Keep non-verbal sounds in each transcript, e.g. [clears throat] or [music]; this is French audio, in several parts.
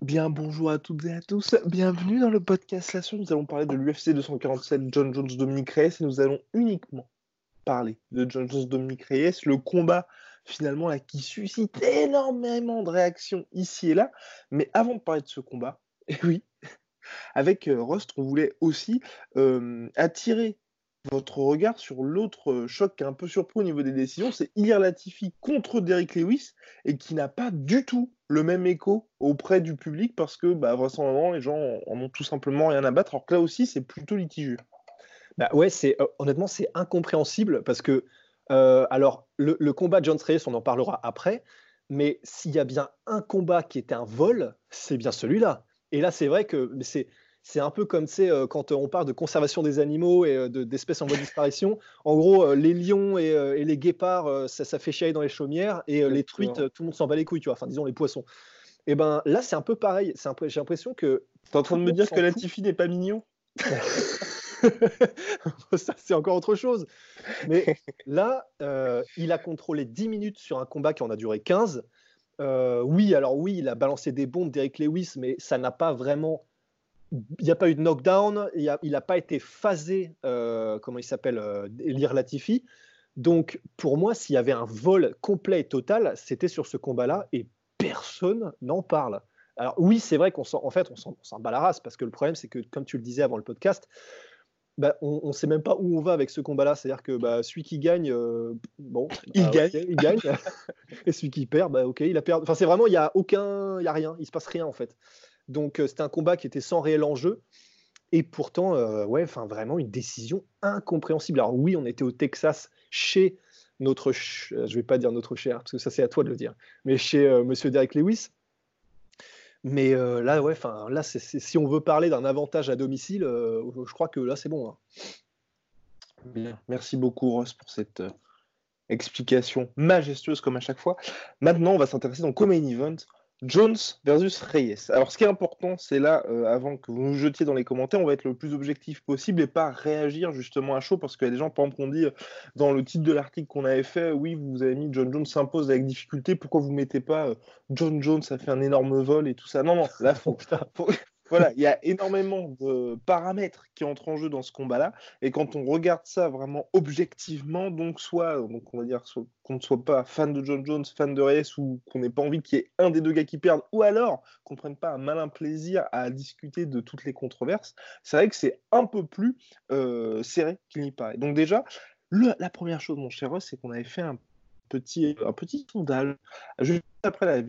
Bien bonjour à toutes et à tous, bienvenue dans le podcast Là, Nous allons parler de l'UFC 247 John Jones Dominic Reyes et nous allons uniquement parler de John Jones Dominic Reyes, le combat finalement là qui suscite énormément de réactions ici et là. Mais avant de parler de ce combat, [laughs] et oui, avec euh, Rust, on voulait aussi euh, attirer votre regard sur l'autre euh, choc qui est un peu surpris au niveau des décisions, c'est Ilir Latifi contre Derrick Lewis et qui n'a pas du tout le même écho auprès du public parce que bah, vraisemblablement les gens en ont tout simplement rien à battre. Alors que là aussi, c'est plutôt litigieux. Bah ouais, c'est honnêtement c'est incompréhensible parce que alors le, combat John Reyes, on en parlera après, mais s'il y a bien un combat qui était un vol, c'est bien celui-là. Et là, c'est vrai que c'est c'est un peu comme euh, quand on parle de conservation des animaux et euh, d'espèces en voie de disparition. En gros, euh, les lions et, les guépards, ça, fait chialer dans les chaumières, et les truites, tout le monde s'en bat les couilles, tu vois. Enfin, disons les poissons. Et eh ben là, c'est un peu pareil. J'ai l'impression que. T'es en train de me dire que la Tiffy n'est pas mignon? [laughs] Ça, c'est encore autre chose. Mais [laughs] là, il a contrôlé 10 minutes sur un combat qui en a duré 15. Oui, alors oui, il a balancé des bombes d'Eric Lewis, mais ça n'a pas vraiment il n'y a pas eu de knockdown, il n'a pas été phasé, euh, comment il s'appelle, euh, Latifi. Donc, pour moi, s'il y avait un vol complet et total, c'était sur ce combat-là et personne n'en parle. Alors, oui, c'est vrai qu'on en fait, on s'en bat la race parce que le problème, c'est que, comme tu le disais avant le podcast, bah, on ne sait même pas où on va avec ce combat-là. C'est-à-dire que bah, celui qui gagne, euh, bon, il, bah, gagne. il gagne. [laughs] et celui qui perd, bah, ok, il a perdu. Enfin, c'est vraiment, il n'y a aucun, il y a rien, il se passe rien en fait. Donc euh, c'était un combat qui était sans réel enjeu. Et pourtant, euh, ouais, enfin vraiment une décision incompréhensible. Alors oui, on était au Texas chez notre, je je vais pas dire notre cher, parce que ça c'est à toi de le dire, mais chez Monsieur Derek Lewis. Mais enfin là, si on veut parler d'un avantage à domicile, je crois que là c'est bon. Hein. Bien, merci beaucoup Ross pour cette explication majestueuse comme à chaque fois. Maintenant, on va s'intéresser dans Common Event Jones versus Reyes. Alors, ce qui est important, c'est là, euh, avant que vous nous jetiez dans les commentaires, on va être le plus objectif possible et pas réagir justement à chaud parce qu'il y a des gens, par exemple, qui ont dit euh, dans le titre de l'article qu'on avait fait, oui, vous avez mis John Jones s'impose avec difficulté, pourquoi vous mettez pas euh, John Jones a fait un énorme vol et tout ça? Non, non, là, faut, [laughs] faut, voilà, il y a énormément de paramètres qui entrent en jeu dans ce combat-là. Et quand on regarde ça vraiment objectivement, donc soit, donc on va dire qu'on ne soit pas fan de John Jones, fan de Reyes, ou qu'on n'ait pas envie qu'il y ait un des deux gars qui perdent, ou alors qu'on ne prenne pas un malin plaisir à discuter de toutes les controverses, c'est vrai que c'est un peu plus euh, serré qu'il n'y paraît. Donc déjà, la première chose, mon cher Ross, c'est qu'on avait fait un petit, un petit sondage juste après la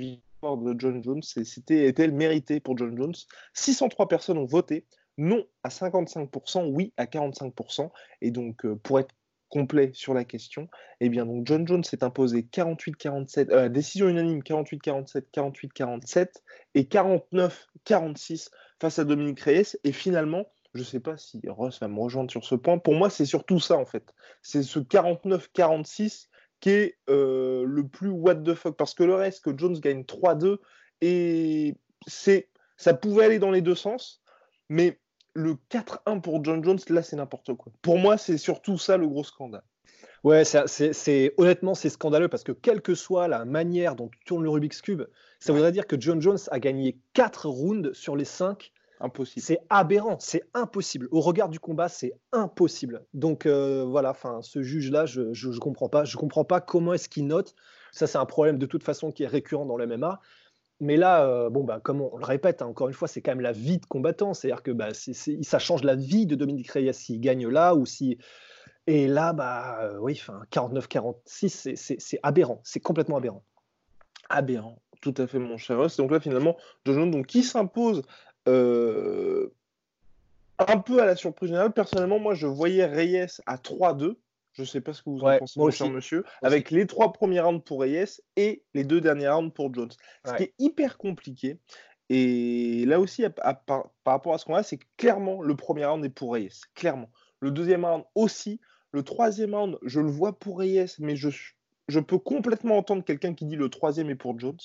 de John Jones c'était était mérité pour John Jones. 603 personnes ont voté, non à 55%, oui à 45%. Et donc, euh, pour être complet sur la question, eh bien, donc John Jones s'est imposé 48-47, euh, décision unanime 48-47, 48-47 et 49-46 face à Dominique Reyes. Et finalement, je sais pas si Ross va me rejoindre sur ce point. Pour moi, c'est surtout ça, en fait. C'est ce 49-46 qui est euh, le plus what the fuck. Parce que le reste, que Jones gagne 3-2, et c'est, ça pouvait aller dans les deux sens, mais le 4-1 pour John Jones, là, c'est n'importe quoi. Pour moi, c'est surtout ça le gros scandale. Ouais, c'est, honnêtement, c'est scandaleux parce que quelle que soit la manière dont tu tournes le Rubik's Cube, ça voudrait dire que John Jones a gagné 4 rounds sur les 5 Impossible. C'est aberrant, c'est impossible. Au regard du combat, c'est impossible. Donc euh, voilà, enfin, ce juge-là, je ne comprends pas. Je comprends pas comment est-ce qu'il note. Ça, c'est un problème de toute façon qui est récurrent dans le MMA. Mais là, euh, bon, bah, comme on, le répète, hein, encore une fois, c'est quand même la vie de combattant. C'est-à-dire que bah, ça change la vie de Dominique Reyes s'il gagne là ou si. Et là, bah, euh, oui, 49-46, c'est aberrant. C'est complètement aberrant. Aberrant, tout à fait, mon cher Ross. Donc là, finalement, John Jones, donc, qui s'impose euh, un peu à la surprise générale, personnellement, moi, je voyais Reyes à 3-2. Je ne sais pas ce que vous en pensez, mon cher monsieur. avec les trois premiers rounds pour Reyes et les deux derniers rounds pour Jones. Ce qui est hyper compliqué. Et là aussi, par, rapport à ce qu'on a, c'est clairement le premier round est pour Reyes. Clairement. Le deuxième round aussi. Le troisième round, je le vois pour Reyes, mais je, je peux complètement entendre quelqu'un qui dit le troisième est pour Jones.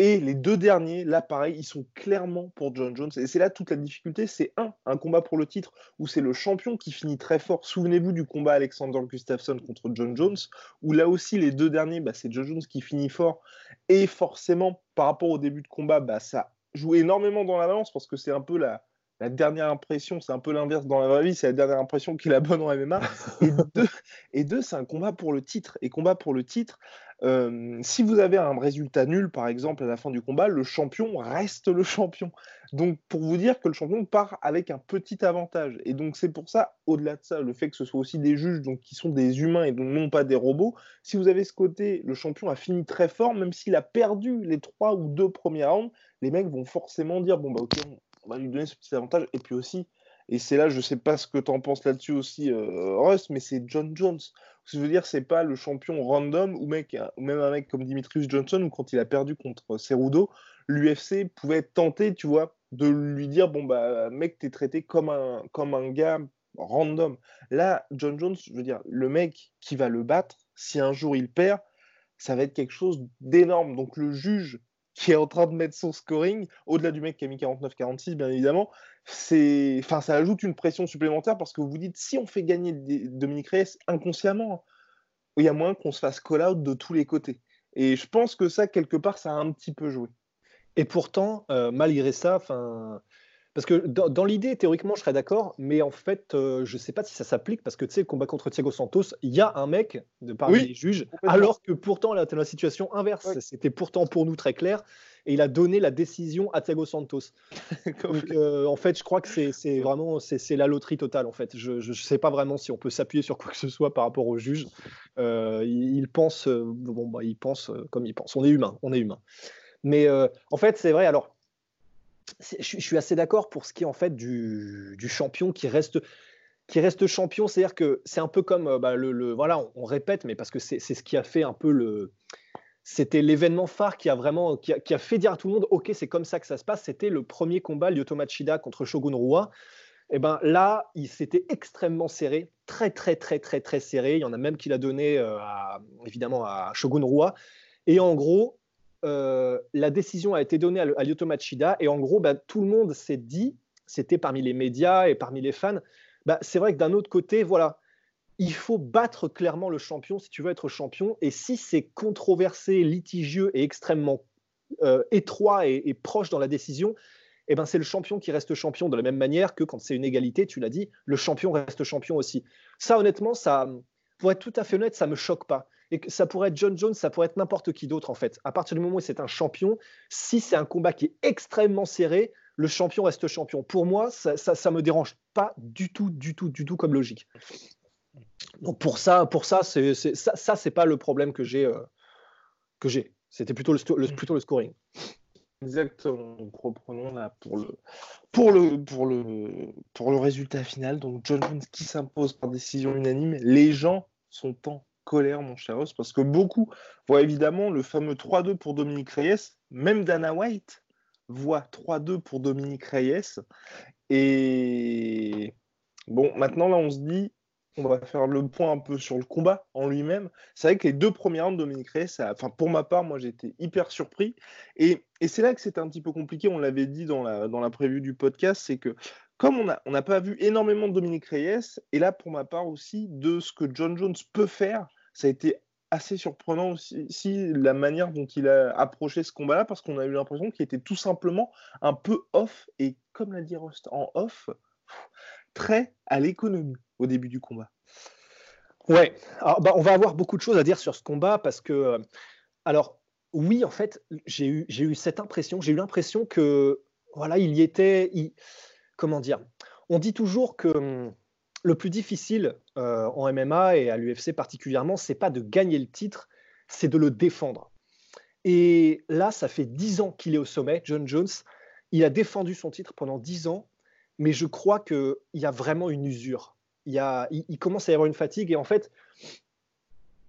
Et les deux derniers, là pareil, ils sont clairement pour John Jones. Et c'est là toute la difficulté. C'est un, un combat pour le titre où c'est le champion qui finit très fort. Souvenez-vous du combat Alexander Gustafsson contre John Jones, où là aussi les deux derniers, bah, c'est John Jones qui finit fort. Et forcément, par rapport au début de combat, bah, ça joue énormément dans la balance parce que c'est un peu la, la dernière impression, c'est un peu l'inverse dans la vraie vie, c'est la dernière impression qui est la bonne en MMA. [laughs] Et deux, et deux c'est un combat pour le titre. Et combat pour le titre, euh, si vous avez un résultat nul, par exemple, à la fin du combat, le champion reste le champion. Donc, pour vous dire que le champion part avec un petit avantage. Et donc, c'est pour ça, au-delà de ça, le fait que ce soit aussi des juges donc, qui sont des humains et non pas des robots, si vous avez ce côté, le champion a fini très fort, même s'il a perdu les trois ou deux premiers rounds, les mecs vont forcément dire bon, bah, ok, on va lui donner ce petit avantage. Et puis aussi, et c'est là, je sais pas ce que tu en penses là-dessus aussi, euh, Russ, mais c'est John Jones. Ce que je veux dire, c'est pas le champion random ou, mec, ou même un mec comme Dimitrius Johnson, ou quand il a perdu contre Cerudo, l'UFC pouvait tenter, tu vois, de lui dire bon, bah, mec, t'es traité comme un, comme un gars random. Là, John Jones, je veux dire, le mec qui va le battre, si un jour il perd, ça va être quelque chose d'énorme. Donc le juge qui est en train de mettre son scoring, au-delà du mec qui a mis 49-46, bien évidemment, enfin, ça ajoute une pression supplémentaire parce que vous vous dites, si on fait gagner Dominique Reyes inconsciemment, il y a moins qu'on se fasse call-out de tous les côtés. Et je pense que ça, quelque part, ça a un petit peu joué. Et pourtant, euh, malgré ça, enfin, parce que dans, l'idée, théoriquement, je serais d'accord, mais en fait, euh, je ne sais pas si ça s'applique, parce que tu sais, le combat contre Thiago Santos, il y a un mec de parmi les juges, alors que pourtant, tu la situation inverse. C'était pourtant pour nous très clair, et il a donné la décision à Thiago Santos. [laughs] Donc, euh, en fait, je crois que c'est vraiment c'est la loterie totale, en fait. Je ne sais pas vraiment si on peut s'appuyer sur quoi que ce soit par rapport au juge. Euh, il, pense, bon, bah, il pense comme il pense. On est humain, on est humain. Mais en fait, c'est vrai, alors je, suis assez d'accord pour ce qui est en fait du, champion qui reste champion, c'est-à-dire que c'est un peu comme euh, bah, le, voilà, on, répète, mais parce que c'est ce qui a fait un peu le, c'était l'événement phare qui a vraiment qui a, fait dire à tout le monde, ok, c'est comme ça que ça se passe. C'était le premier combat Lyoto contre Shogun Rua. Et eh ben là, il s'était extrêmement serré, très très très très très serré. Il y en a même qui l'a donné euh, évidemment à Shogun Rua. Et en gros, euh, la décision a été donnée à, à Machida et en gros, bah, tout le monde s'est dit, c'était parmi les médias et parmi les fans, bah, c'est vrai que d'un autre côté, voilà, il faut battre clairement le champion si tu veux être champion. Et si c'est controversé, litigieux et extrêmement euh, étroit et, proche dans la décision, eh ben c'est le champion qui reste champion de la même manière que quand c'est une égalité, tu l'as dit, le champion reste champion aussi. Ça, honnêtement, pour être tout à fait honnête, ça me choque pas et que ça pourrait être John Jones, ça pourrait être n'importe qui d'autre en fait. À partir du moment où c'est un champion, si c'est un combat qui est extrêmement serré, le champion reste champion. Pour moi, ça, ça, me dérange pas du tout, du tout, du tout comme logique. Donc pour ça, pour ça, c'est, ça, ça c'est pas le problème que j'ai, euh, que j'ai. C'était plutôt le, plutôt le scoring. Exactement. reprenons là pour le, pour le, pour le, pour le résultat final. Donc John Jones qui s'impose par décision unanime. Les gens sont en colère, mon cher Ross, parce que beaucoup voient évidemment le fameux 3-2 pour Dominique Reyes, même Dana White voit 3-2 pour Dominique Reyes. Et bon, maintenant là, on se dit, on va faire le point un peu sur le combat en lui-même. C'est vrai que les deux premières rounds de Dominique Reyes, enfin, pour ma part, moi j'étais hyper surpris. Et, et c'est là que c'était un petit peu compliqué, on l'avait dit dans la, dans la preview du podcast, c'est que comme on n'a on pas vu énormément de Dominique Reyes, et là pour ma part aussi, de ce que John Jones peut faire, ça a été assez surprenant aussi la manière dont il a approché ce combat-là, parce qu'on a eu l'impression qu'il était tout simplement un peu off, et comme l'a dit Rust, en off, très à l'économie au début du combat. Ouais, alors, bah, on va avoir beaucoup de choses à dire sur ce combat, parce que, euh, alors, oui, en fait, j'ai eu, eu cette impression, j'ai eu l'impression que, voilà, il y était, comment dire, on dit toujours que hum, le plus difficile euh, en MMA et à l'UFC particulièrement, c'est pas de gagner le titre, c'est de le défendre. Et là, ça fait dix ans qu'il est au sommet, John Jones. Il a défendu son titre pendant dix ans mais je crois qu'il y a vraiment une usure. Il, commence à y avoir une fatigue et en fait,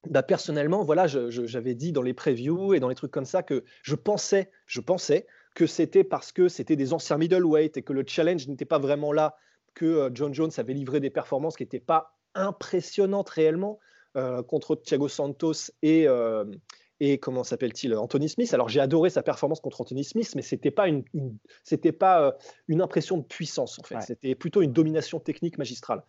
bah personnellement, voilà, j'avais dit dans les previews et dans les trucs comme ça que je pensais, je pensais que c'était parce que c'était des anciens middleweight et que le challenge n'était pas vraiment là, que euh, John Jones avait livré des performances qui n'étaient pas impressionnantes réellement euh, contre Thiago Santos et, euh, et comment s'appelle-t-il Anthony Smith. Alors j'ai adoré sa performance contre Anthony Smith, mais c'était pas une, c'était pas une impression de puissance en fait. C'était plutôt une domination technique magistrale.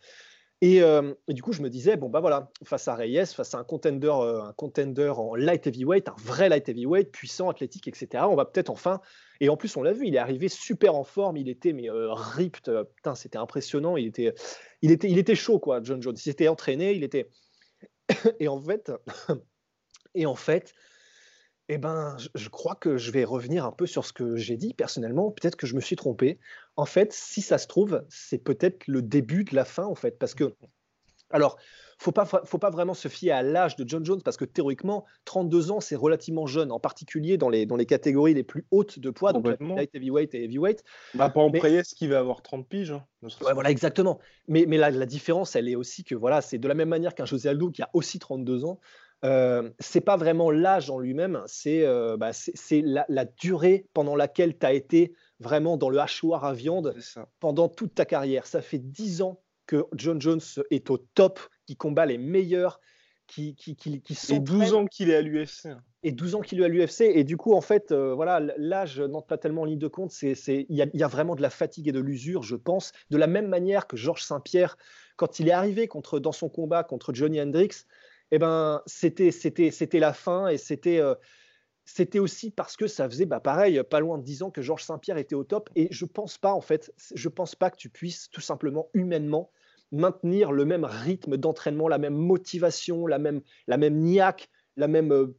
Euh, et, du coup, je me disais, bon, bah voilà, face à Reyes, face à un contender, euh, un contender en light heavyweight, un vrai light heavyweight, puissant, athlétique, etc., on va peut-être enfin. Et en plus, on l'a vu, il est arrivé super en forme, il était mais euh, ripped, putain, c'était impressionnant, il était, il, était, il était chaud, quoi, John Jones. Il s'était entraîné, il était. [coughs] et en fait, [coughs] et en fait, eh ben, je crois que je vais revenir un peu sur ce que j'ai dit personnellement. Peut-être que je me suis trompé. En fait, si ça se trouve, c'est peut-être le début de la fin, en fait, parce que, alors, faut pas, faut pas vraiment se fier à l'âge de John Jones, parce que théoriquement, 32 ans, c'est relativement jeune, en particulier dans les, dans les catégories les plus hautes de poids, donc light heavyweight et heavyweight. Bah, pas en ce qui va avoir 30 piges. Hein, voilà, exactement. Mais, mais la, la, différence, elle est aussi que voilà, c'est de la même manière qu'un José Aldo qui a aussi 32 ans. Euh, c'est pas vraiment l'âge en lui-même, c'est euh, bah, la, durée pendant laquelle tu as été vraiment dans le hachoir à viande pendant toute ta carrière. Ça fait 10 ans que John Jones est au top, qui combat les meilleurs, qui, qui, qui, qui Et 12 ans qu'il est à l'UFC. Et 12 ans qu'il est à l'UFC. Et du coup, en fait, euh, voilà, l'âge n'entre pas tellement en ligne de compte. Il y, y, a vraiment de la fatigue et de l'usure, je pense. De la même manière que Georges Saint-Pierre, quand il est arrivé contre, dans son combat contre Johnny Hendricks, eh ben, c'était, c'était, c'était la fin et c'était, euh, c'était aussi parce que ça faisait, bah, pareil, pas loin de 10 ans que Georges Saint-Pierre était au top. Et je pense pas, en fait, je pense pas que tu puisses tout simplement humainement maintenir le même rythme d'entraînement, la même motivation, la même, la même niaque, la même. Euh,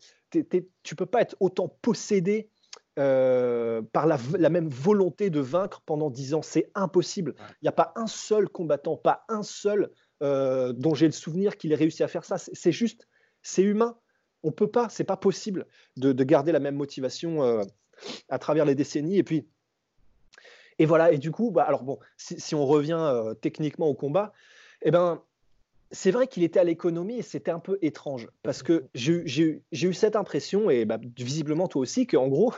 tu peux pas être autant possédé euh, par la, la, même volonté de vaincre pendant 10 ans. C'est impossible. Il n'y a pas un seul combattant, pas un seul euh, dont j'ai le souvenir qu'il ait réussi à faire ça. C'est juste, c'est humain. On peut pas, c'est pas possible de, garder la même motivation euh, à travers les décennies. Et puis, et voilà. Et du coup, bah, alors bon, si, on revient euh, techniquement au combat, eh ben, c'est vrai qu'il était à l'économie et c'était un peu étrange parce que j'ai eu cette impression et bah, visiblement toi aussi qu'en gros,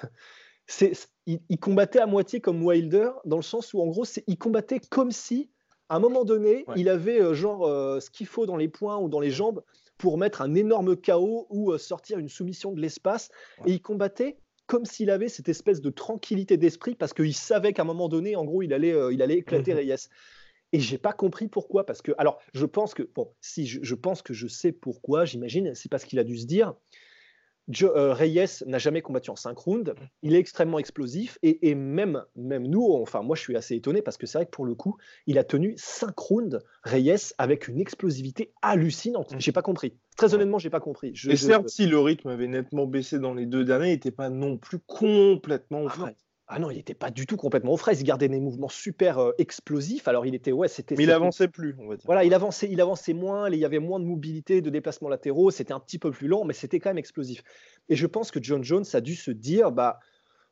[laughs] il, il, combattait à moitié comme Wilder dans le sens où en gros, il combattait comme si à un moment donné, il avait euh, genre ce qu'il faut dans les poings ou dans les jambes pour mettre un énorme chaos ou euh, sortir une soumission de l'espace. Et il combattait comme s'il avait cette espèce de tranquillité d'esprit parce qu'il savait qu'à un moment donné, en gros, il allait, il allait éclater mmh Reyes. Et j'ai pas compris pourquoi, parce que, alors, je pense que, bon, si je pense que je sais pourquoi, j'imagine, c'est parce qu'il a dû se dire, euh, Reyes n'a jamais combattu en 5 rounds. Il est extrêmement explosif et, même, même nous, enfin moi je suis assez étonné parce que c'est vrai que pour le coup, il a tenu 5 rounds Reyes avec une explosivité hallucinante. Mm. J'ai pas compris. Très honnêtement, j'ai pas compris. et certes, si le rythme avait nettement baissé dans les deux derniers, il n'était pas non plus complètement ah ah non, il n'était pas du tout complètement aux fraises. Il gardait des mouvements super euh, explosifs. Alors il était, ouais, c'était. Mais il avançait plus, on va dire. Voilà, il avançait, il avançait moins. Il y avait moins de mobilité, de déplacements latéraux. C'était un petit peu plus lent, mais c'était quand même explosif. Et je pense que John Jones a dû se dire, bah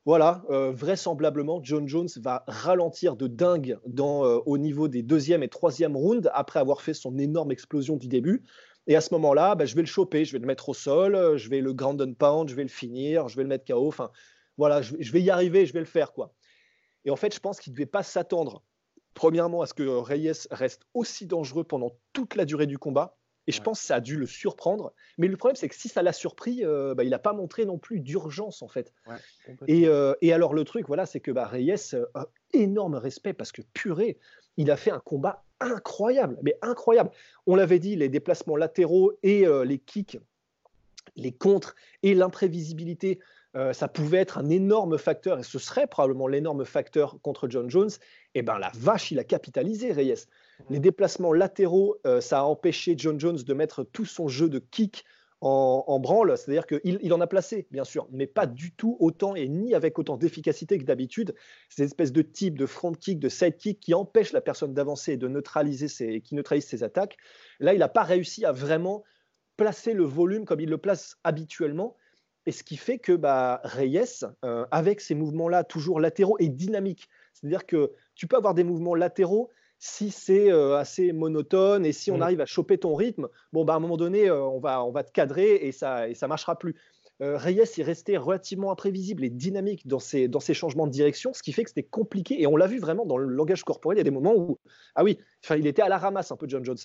voilà, euh, vraisemblablement, John Jones va ralentir de dingue dans, euh, au niveau des deuxième et troisième rounds après avoir fait son énorme explosion du début. Et à ce moment-là, bah, je vais le choper, je vais le mettre au sol, je vais le ground and pound, je vais le finir, je vais le mettre KO. Enfin, voilà, je, vais y arriver, je vais le faire, quoi. Et en fait, je pense qu'il ne devait pas s'attendre, premièrement, à ce que Reyes reste aussi dangereux pendant toute la durée du combat. Et je pense que ça a dû le surprendre. Mais le problème, c'est que si ça l'a surpris, euh, bah, il n'a pas montré non plus d'urgence, en fait. Euh, et, alors, le truc, voilà, c'est que bah, Reyes euh, a énorme respect parce que purée, il a fait un combat incroyable, mais incroyable. On l'avait dit, les déplacements latéraux et les kicks, les contres et l'imprévisibilité euh, ça pouvait être un énorme facteur, et ce serait probablement l'énorme facteur contre John Jones, et eh ben la vache, il a capitalisé Reyes. Les déplacements latéraux, euh, ça a empêché John Jones de mettre tout son jeu de kick en, branle, c'est-à-dire qu'il il en a placé, bien sûr, mais pas du tout autant et ni avec autant d'efficacité que d'habitude. Ces espèces de types de front kick, de side kick qui empêchent la personne d'avancer et de neutraliser ses, qui ses attaques. Là, il n'a pas réussi à vraiment placer le volume comme il le place habituellement. Et ce qui fait que bah, Reyes, euh, avec ces mouvements-là toujours latéraux et dynamiques, C'est-à-dire que tu peux avoir des mouvements latéraux si c'est assez monotone et si on mmh. arrive à choper ton rythme, bon, bah, à un moment donné, on, va, on va te cadrer et ça ne et ça marchera plus. Reyes est resté relativement imprévisible et dynamique dans ses, dans ses changements de direction, ce qui fait que c'était compliqué. Et on l'a vu vraiment dans le langage corporel. Il y a des moments où, ah oui, il était à la ramasse un peu, John Jones.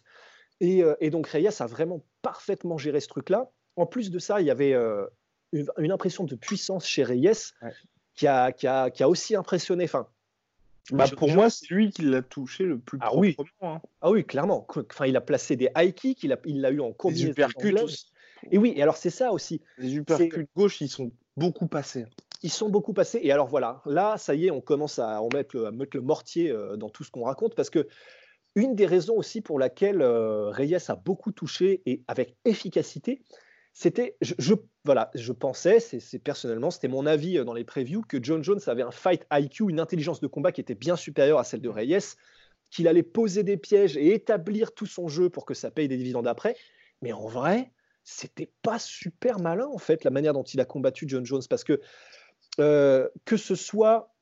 Et, et donc Reyes a vraiment parfaitement géré ce truc-là. En plus de ça, il y avait une, impression de puissance chez Reyes qui, a, qui, a, qui, a, aussi impressionné. Enfin, bah, pour moi, c'est lui qui l'a touché le plus ah, oui. Hein. Ah oui, clairement. Enfin, il a placé des high kicks, il l'a il eu en combinaison. Des uppercuts Et oui, et alors c'est ça aussi. Les uppercuts gauche, ils sont beaucoup passés. Ils sont beaucoup passés. Et alors voilà, là, ça y est, on commence à, en mettre, le, à mettre le mortier euh, dans tout ce qu'on raconte parce que une des raisons aussi pour laquelle euh, Reyes a beaucoup touché et avec efficacité, c'était, je, voilà, je pensais, c'est personnellement, c'était mon avis euh, dans les previews, que John Jones avait un fight IQ, une intelligence de combat qui était bien supérieure à celle de Reyes, qu'il allait poser des pièges et établir tout son jeu pour que ça paye des dividendes après. Mais en vrai, c'était pas super malin en fait la manière dont il a combattu John Jones, parce que euh, que ce soit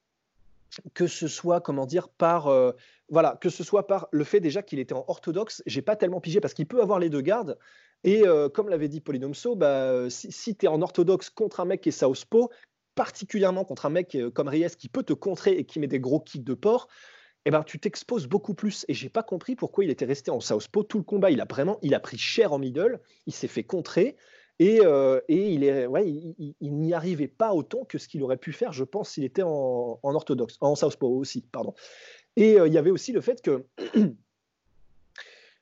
que ce soit comment dire par euh, voilà que ce soit par le fait déjà qu'il était en orthodoxe j'ai pas tellement pigé parce qu'il peut avoir les deux gardes et euh, comme l'avait dit Polynomso, bah, si, tu es en orthodoxe contre un mec qui est Southpaw, particulièrement contre un mec euh, comme Reyes qui peut te contrer et qui met des gros kicks de porc, eh ben, tu t'exposes beaucoup plus. Et j'ai pas compris pourquoi il était resté en Southpaw tout le combat. Il a vraiment, il a pris cher en middle, il s'est fait contrer. Et, euh, et il, ouais, n'y arrivait pas autant que ce qu'il aurait pu faire, je pense, s'il était en, en orthodoxe, en Southpaw aussi, pardon. Et il y avait aussi le fait que [clears throat]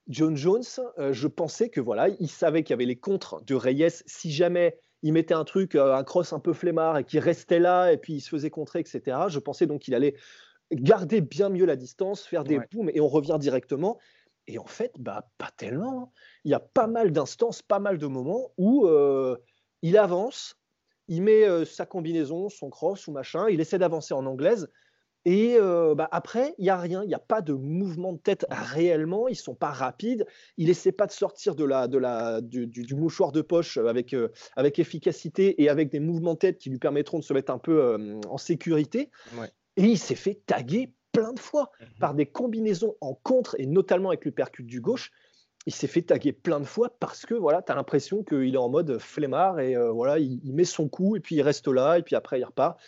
John Jones, euh, je pensais que voilà, il savait qu'il y avait les contres de Reyes. Si jamais il mettait un truc, euh, un cross un peu flemmard et qu'il restait là et puis il se faisait contrer, etc. Je pensais donc qu'il allait garder bien mieux la distance, faire des booms et on revient directement. Et en fait, bah, pas tellement. Hein. Il y a pas mal d'instances, pas mal de moments où euh, il avance, il met sa combinaison, son cross ou machin, il essaie d'avancer en anglaise. Et bah, après, il n'y a rien, il n'y a pas de mouvement de tête réellement, ils ne sont pas rapides, il n'essaie pas de sortir de la, de la, du, mouchoir de poche avec, avec efficacité et avec des mouvements de tête qui lui permettront de se mettre un peu en sécurité. Et il s'est fait taguer plein de fois mmh par des combinaisons en contre et notamment avec le percute du gauche. Il s'est fait taguer plein de fois parce que voilà, tu as l'impression qu'il est en mode flemmard et voilà, il, met son coup et puis il reste là et puis après il repart.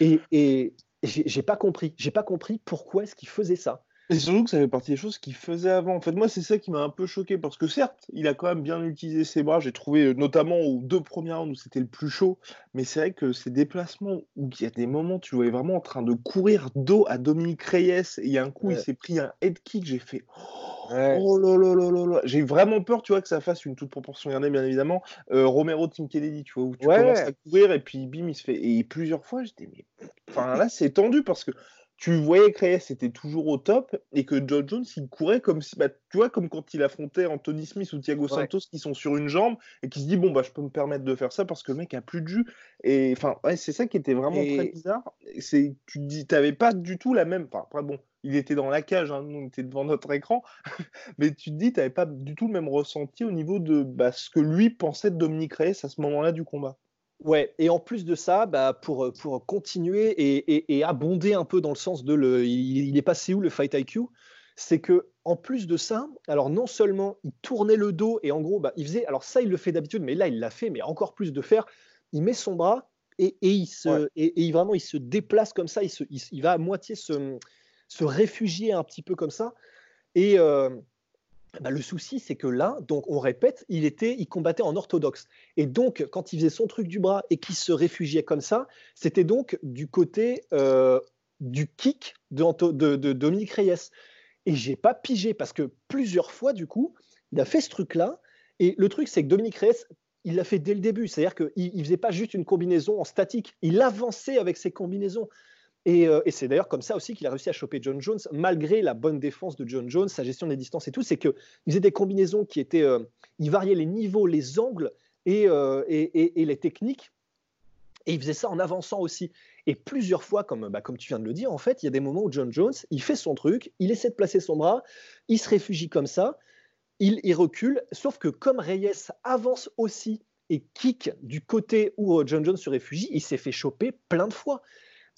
Et, et, j'ai pas compris. J'ai pas compris pourquoi est-ce qu'il faisait ça. Et surtout que ça fait partie des choses qu'il faisait avant. En fait, moi, c'est ça qui m'a un peu choqué parce que certes, il a quand même bien utilisé ses bras. J'ai trouvé, euh, notamment aux deux premières rounds où c'était le plus chaud. Mais c'est vrai que ces déplacements où il y a des moments, tu voyais vraiment en train de courir dos à Dominique Reyes. Et il y a un coup, il s'est pris un head kick. J'ai fait. Oh là là là là là. J'ai vraiment peur, tu vois, que ça fasse une toute proportion gardée, bien évidemment. Euh, Romero, Tim Kennedy, tu vois, où tu commences à courir et puis bim, il se fait. Et plusieurs fois, j'étais, mais. Enfin, là, c'est tendu parce que tu voyais que Reyes était toujours au top et que John Jones, il courait comme si, bah, tu vois, comme quand il affrontait Anthony Smith ou Thiago Santos qui sont sur une jambe et qui se dit, bon, bah, je peux me permettre de faire ça parce que le mec a plus de jus. Et enfin, c'est ça qui était vraiment très bizarre. C'est, tu te dis, t'avais pas du tout la même. Enfin, après, bon, il était dans la cage, hein, nous, on était devant notre écran, [laughs] mais tu te dis, t'avais pas du tout le même ressenti au niveau de bah, ce que lui pensait de Dominique Reyes à ce moment-là du combat. Ouais, et en plus de ça, bah, pour, pour continuer et, abonder un peu dans le sens de le, il, est passé où le fight IQ, c'est que en plus de ça, alors non seulement il tournait le dos et en gros, bah, il faisait, alors ça il le fait d'habitude, mais là il l'a fait, mais encore plus de faire, il met son bras et, il se, et, vraiment il se déplace comme ça, il, se, il, va à moitié se, se réfugier un petit peu comme ça. Et, euh, bah, le souci, c'est que là, donc on répète, il était, il combattait en orthodoxe. Et donc, quand il faisait son truc du bras et qu'il se réfugiait comme ça, c'était donc du côté euh, du kick de, Dominique Reyes. Et j'ai pas pigé parce que plusieurs fois, du coup, il a fait ce truc-là. Et le truc, c'est que Dominique Reyes, il l'a fait dès le début. C'est-à-dire qu'il ne faisait pas juste une combinaison en statique, il avançait avec ses combinaisons. Euh, et, c'est d'ailleurs comme ça aussi qu'il a réussi à choper John Jones, malgré la bonne défense de John Jones, sa gestion des distances et tout. C'est qu'il faisait des combinaisons qui étaient. Euh, il variait les niveaux, les angles euh, et, et, les techniques. Et il faisait ça en avançant aussi. Et plusieurs fois, comme, bah, comme tu viens de le dire, en fait, il y a des moments où John Jones, il fait son truc, il essaie de placer son bras, il se réfugie comme ça, il, il recule. Sauf que comme Reyes avance aussi et kick du côté où John Jones se réfugie, il s'est fait choper plein de fois.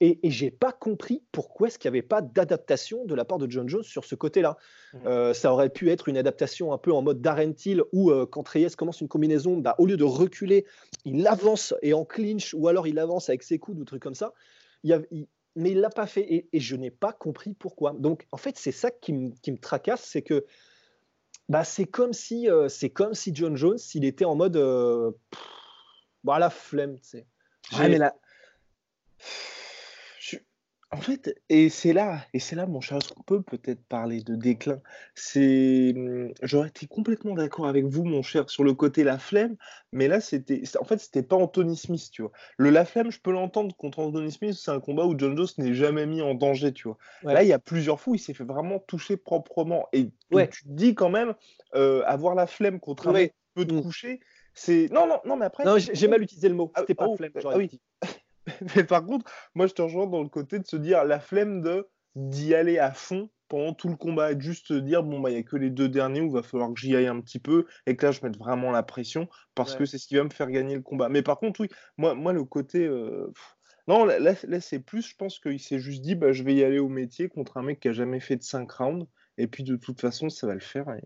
Et, et j'ai pas compris pourquoi est-ce qu'il n'y avait pas d'adaptation de la part de John Jones sur ce côté-là. Mhm. Euh, ça aurait pu être une adaptation un peu en mode Darren Till, où euh, quand Reyes commence une combinaison, bah, au lieu de reculer, il avance et en clinch, ou alors il avance avec ses coudes ou trucs comme ça. Il y a- il- mais il l'a pas fait et, et je n'ai pas compris pourquoi. Donc en fait, c'est ça qui, me- qui me tracasse, c'est que bah, c'est comme si euh, c'est comme si John Jones, il était en mode euh, pff, bah, la flemme, tu sais. Ouais, mais là. En fait, et c'est là, et c'est là, mon cher, qu'on peut peut-être parler de déclin? C'est, hum, j'aurais été complètement d'accord avec vous, mon cher, sur le côté la flemme, mais là, c'était, en fait, c'était pas Anthony Smith, tu vois. Le la flemme, je peux l'entendre contre Anthony Smith, c'est un combat où John Jones n'est jamais mis en danger, tu vois. Ouais. Là, il y a plusieurs fois où il s'est fait vraiment toucher proprement, et Ouais. tu te dis quand même, euh, avoir la flemme contre un Ouais. mec qui peut te Mm. coucher, c'est, non, non, non, mais après. Non, j'ai mal utilisé le mot. Ah, C'était pas oh, flemme. ah j'aurais oui. [laughs] Mais par contre, moi je te rejoins dans le côté de se dire la flemme de d'y aller à fond pendant tout le combat et de juste se dire bon bah il y a que les deux derniers où il va falloir que j'y aille un petit peu et que là je mette vraiment la pression parce Ouais. que c'est ce qui va me faire gagner le combat. Mais par contre oui, moi moi le côté euh, non là, c'est plus je pense qu'il s'est juste dit bah je vais y aller au métier contre un mec qui a jamais fait de 5 rounds et puis de toute façon ça va le faire et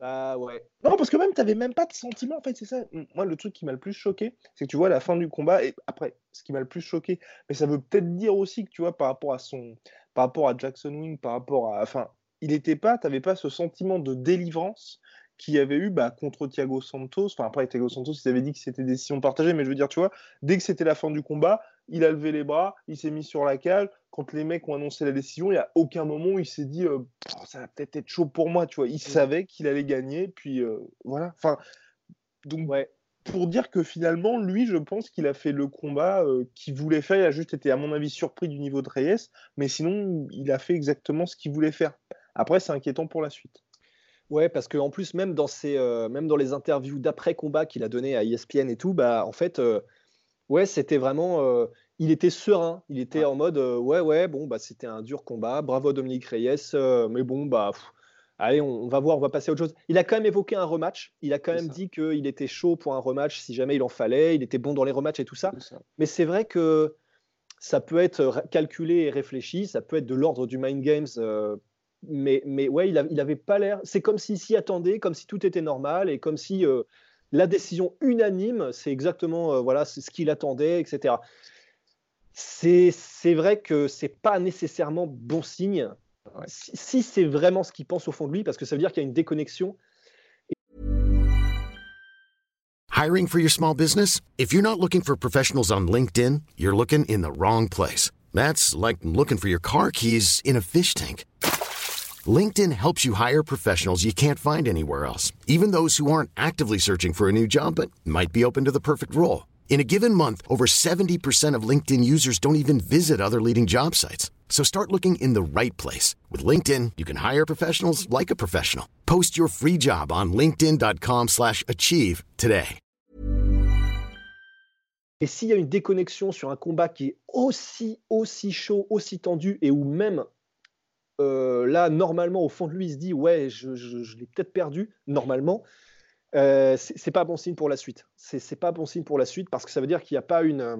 Bah ouais. non, parce que même, t'avais même pas de sentiment, en fait, c'est ça. M- Moi, le truc qui m'a le plus choqué, c'est que tu vois la fin du combat, et après, ce qui m'a le plus choqué, mais ça veut peut-être dire aussi que, tu vois, par rapport à son, par rapport à Jackson Wing, par rapport à, enfin, il était pas, t'avais pas ce sentiment de délivrance qu'il y avait eu bah, contre Thiago Santos. Enfin, après, Thiago Santos, ils avaient dit que c'était décision partagée, mais je veux dire, tu vois, dès que c'était la fin du combat, il a levé les bras, il s'est mis sur la cage. Quand les mecs ont annoncé la décision, il n'y a aucun moment où il s'est dit euh, Oh, ça va peut-être être chaud pour moi, tu vois. Il savait qu'il allait gagner, puis euh, voilà. Enfin, donc, Ouais. pour dire que finalement, lui, je pense qu'il a fait le combat euh, qu'il voulait faire. Il a juste été, à mon avis, surpris du niveau de Reyes, mais sinon, il a fait exactement ce qu'il voulait faire. Après, c'est inquiétant pour la suite. Ouais, parce qu'en plus, même dans, ses, même dans les interviews d'après-combat qu'il a donné à ESPN et tout, bah, en fait, ouais, c'était vraiment. euh, il était serein. Il était Ouais. en mode euh, ouais, ouais, bon, bah, c'était un dur combat. Bravo Dominique Reyes. euh, mais bon, bah, pff, allez, on, on va voir, on va passer à autre chose. Il a quand même évoqué un rematch. Il a quand même ça. dit qu'il était chaud pour un rematch si jamais il en fallait. Il était bon dans les rematchs et tout ça. Mais c'est vrai que ça peut être calculé et réfléchi, ça peut être de l'ordre du mind games. mais, mais ouais, il, il avait pas l'air. C'est comme s'il s'y attendait, comme si tout était normal et comme si la décision unanime, c'est exactement euh, voilà, c'est ce qu'il attendait, etc. C'est c'est vrai que c'est pas nécessairement bon signe. Ouais. Si, si c'est vraiment ce qu'il pense au fond de lui, parce que ça veut dire qu'il y a une déconnexion. Hiring for your small business? If you're not looking for professionals on LinkedIn, you're looking in the wrong place. That's like looking for your car keys in a fish tank. LinkedIn helps you hire professionals you can't find anywhere else, even those who aren't actively searching for a new job but might be open to the perfect role. In a given month, over 70% of LinkedIn users don't even visit other leading job sites. So start looking in the right place. With LinkedIn, you can hire professionals like a professional. Post your free job on linkedin.com/achieve slash achieve today. Et s'il y a une déconnexion sur un combat qui est aussi, aussi chaud, aussi tendu, et où même euh, là, normalement, au fond de lui, il se dit Ouais, je, je- je l'ai peut-être perdu, normalement, euh, c'est pas bon signe pour la suite. C'est pas bon signe pour la suite parce que ça veut dire qu'il n'y a pas une. euh,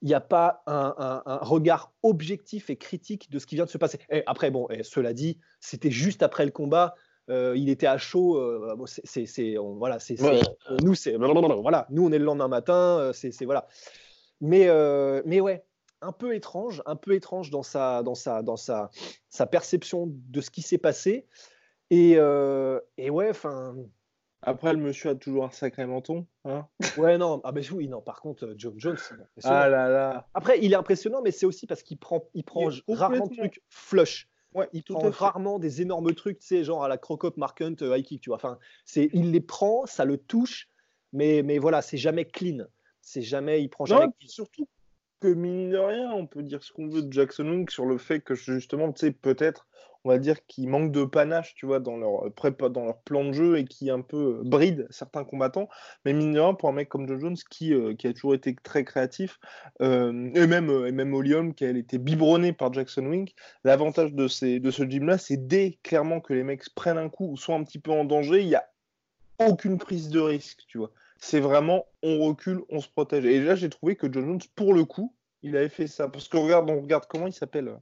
Il n'y a pas un, un- un regard objectif et critique de ce qui vient de se passer. Et après, bon, et cela dit, c'était juste après le combat. euh, il était à chaud. euh, bon, c'est- voilà, c'est c'est- Ouais. nous, c'est voilà, nous on est le lendemain matin, c'est voilà. Mais mais ouais, un peu étrange, un peu étrange dans sa dans sa dans sa sa perception de ce qui s'est passé. Et, euh, et ouais, enfin, Après, le monsieur a toujours un sacré menton. Hein ouais non, ah ben oui non. Par contre, John Jones, il ah là là. Après, il est impressionnant, mais c'est aussi parce qu'il prend il prend Il rarement de trucs flush. Ouais, Il tout prend rarement des énormes trucs, tu sais, genre à la Crocop Mark Hunt euh, high kick, tu vois. Enfin, c'est, il les prend, ça le touche, mais, mais voilà, c'est jamais clean. C'est jamais, il prend Non, jamais. surtout que mine de rien, on peut dire ce qu'on veut de Jackson Wing sur le fait que justement, tu sais, peut-être, on va dire qu'il manque de panache, tu vois, dans leur prépa, dans leur plan de jeu et qui un peu euh, bride certains combattants. Mais mine de rien, pour un mec comme Joe Jones qui, euh, qui a toujours été très créatif, euh, et même euh, et même Olium qui a été biberonné par Jackson Wing, l'avantage de, de ce gym-là, c'est dès clairement que les mecs prennent un coup ou sont un petit peu en danger, il n'y a aucune prise de risque, tu vois c'est vraiment on recule, on se protège. Et là, j'ai trouvé que John Jones, pour le coup, Il avait fait ça. Parce que regarde, on regarde comment il s'appelle.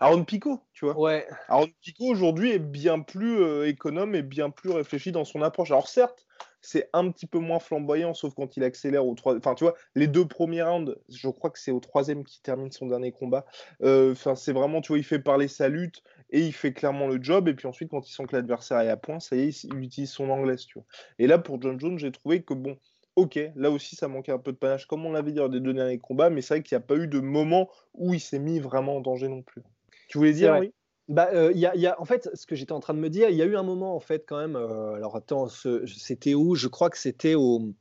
Aaron Pico, tu vois. Ouais. Aaron Pico aujourd'hui est bien plus euh, économe et bien plus réfléchi dans son approche. Alors certes, c'est un petit peu moins flamboyant, sauf quand il accélère au troisième. Enfin, tu vois, les deux premiers rounds, je crois que c'est au troisième qui termine son dernier combat. Euh, enfin, c'est vraiment, tu vois, il fait parler sa lutte et il fait clairement le job. Et puis ensuite, quand il sent que l'adversaire est à point, ça y est, il utilise son anglaise, tu vois. Et là, pour John Jones, j'ai trouvé que bon, ok, là aussi ça manquait un peu de panache, comme on l'avait dit dans des deux derniers combats, mais c'est vrai qu'il n'y a pas eu de moment où il s'est mis vraiment en danger non plus. Tu voulais dire, oui? Bah, euh, y y a, en fait, ce que j'étais en train de me dire, il y a eu un moment, en fait, quand même. Euh, alors, attends, c'était où? Je crois que c'était au,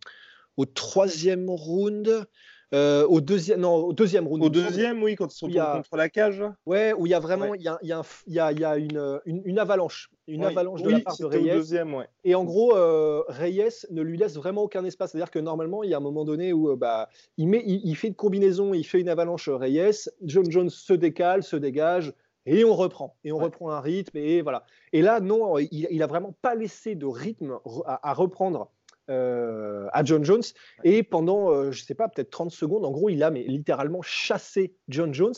au troisième round. Euh, au deuxième, non, au deuxième round. Au deuxième, oui, quand ils sont contre la cage. Ouais, où il y a vraiment, il y, a, y, a, y, a, y a une, une, une, avalanche, une avalanche de la part de Reyes. Au deuxième, ouais. Et en gros, euh, Reyes ne lui laisse vraiment aucun espace. C'est-à-dire que normalement, il y a un moment donné où bah, il, met, il, il, fait une combinaison, il fait une avalanche Reyes. John Jones se décale, se dégage et on reprend, et on reprend un rythme, et voilà. Et là, non, il, il a vraiment pas laissé de rythme à, à reprendre euh, à John Jones, et pendant, euh, je sais pas, peut-être 30 secondes, en gros, il a mais, littéralement chassé John Jones,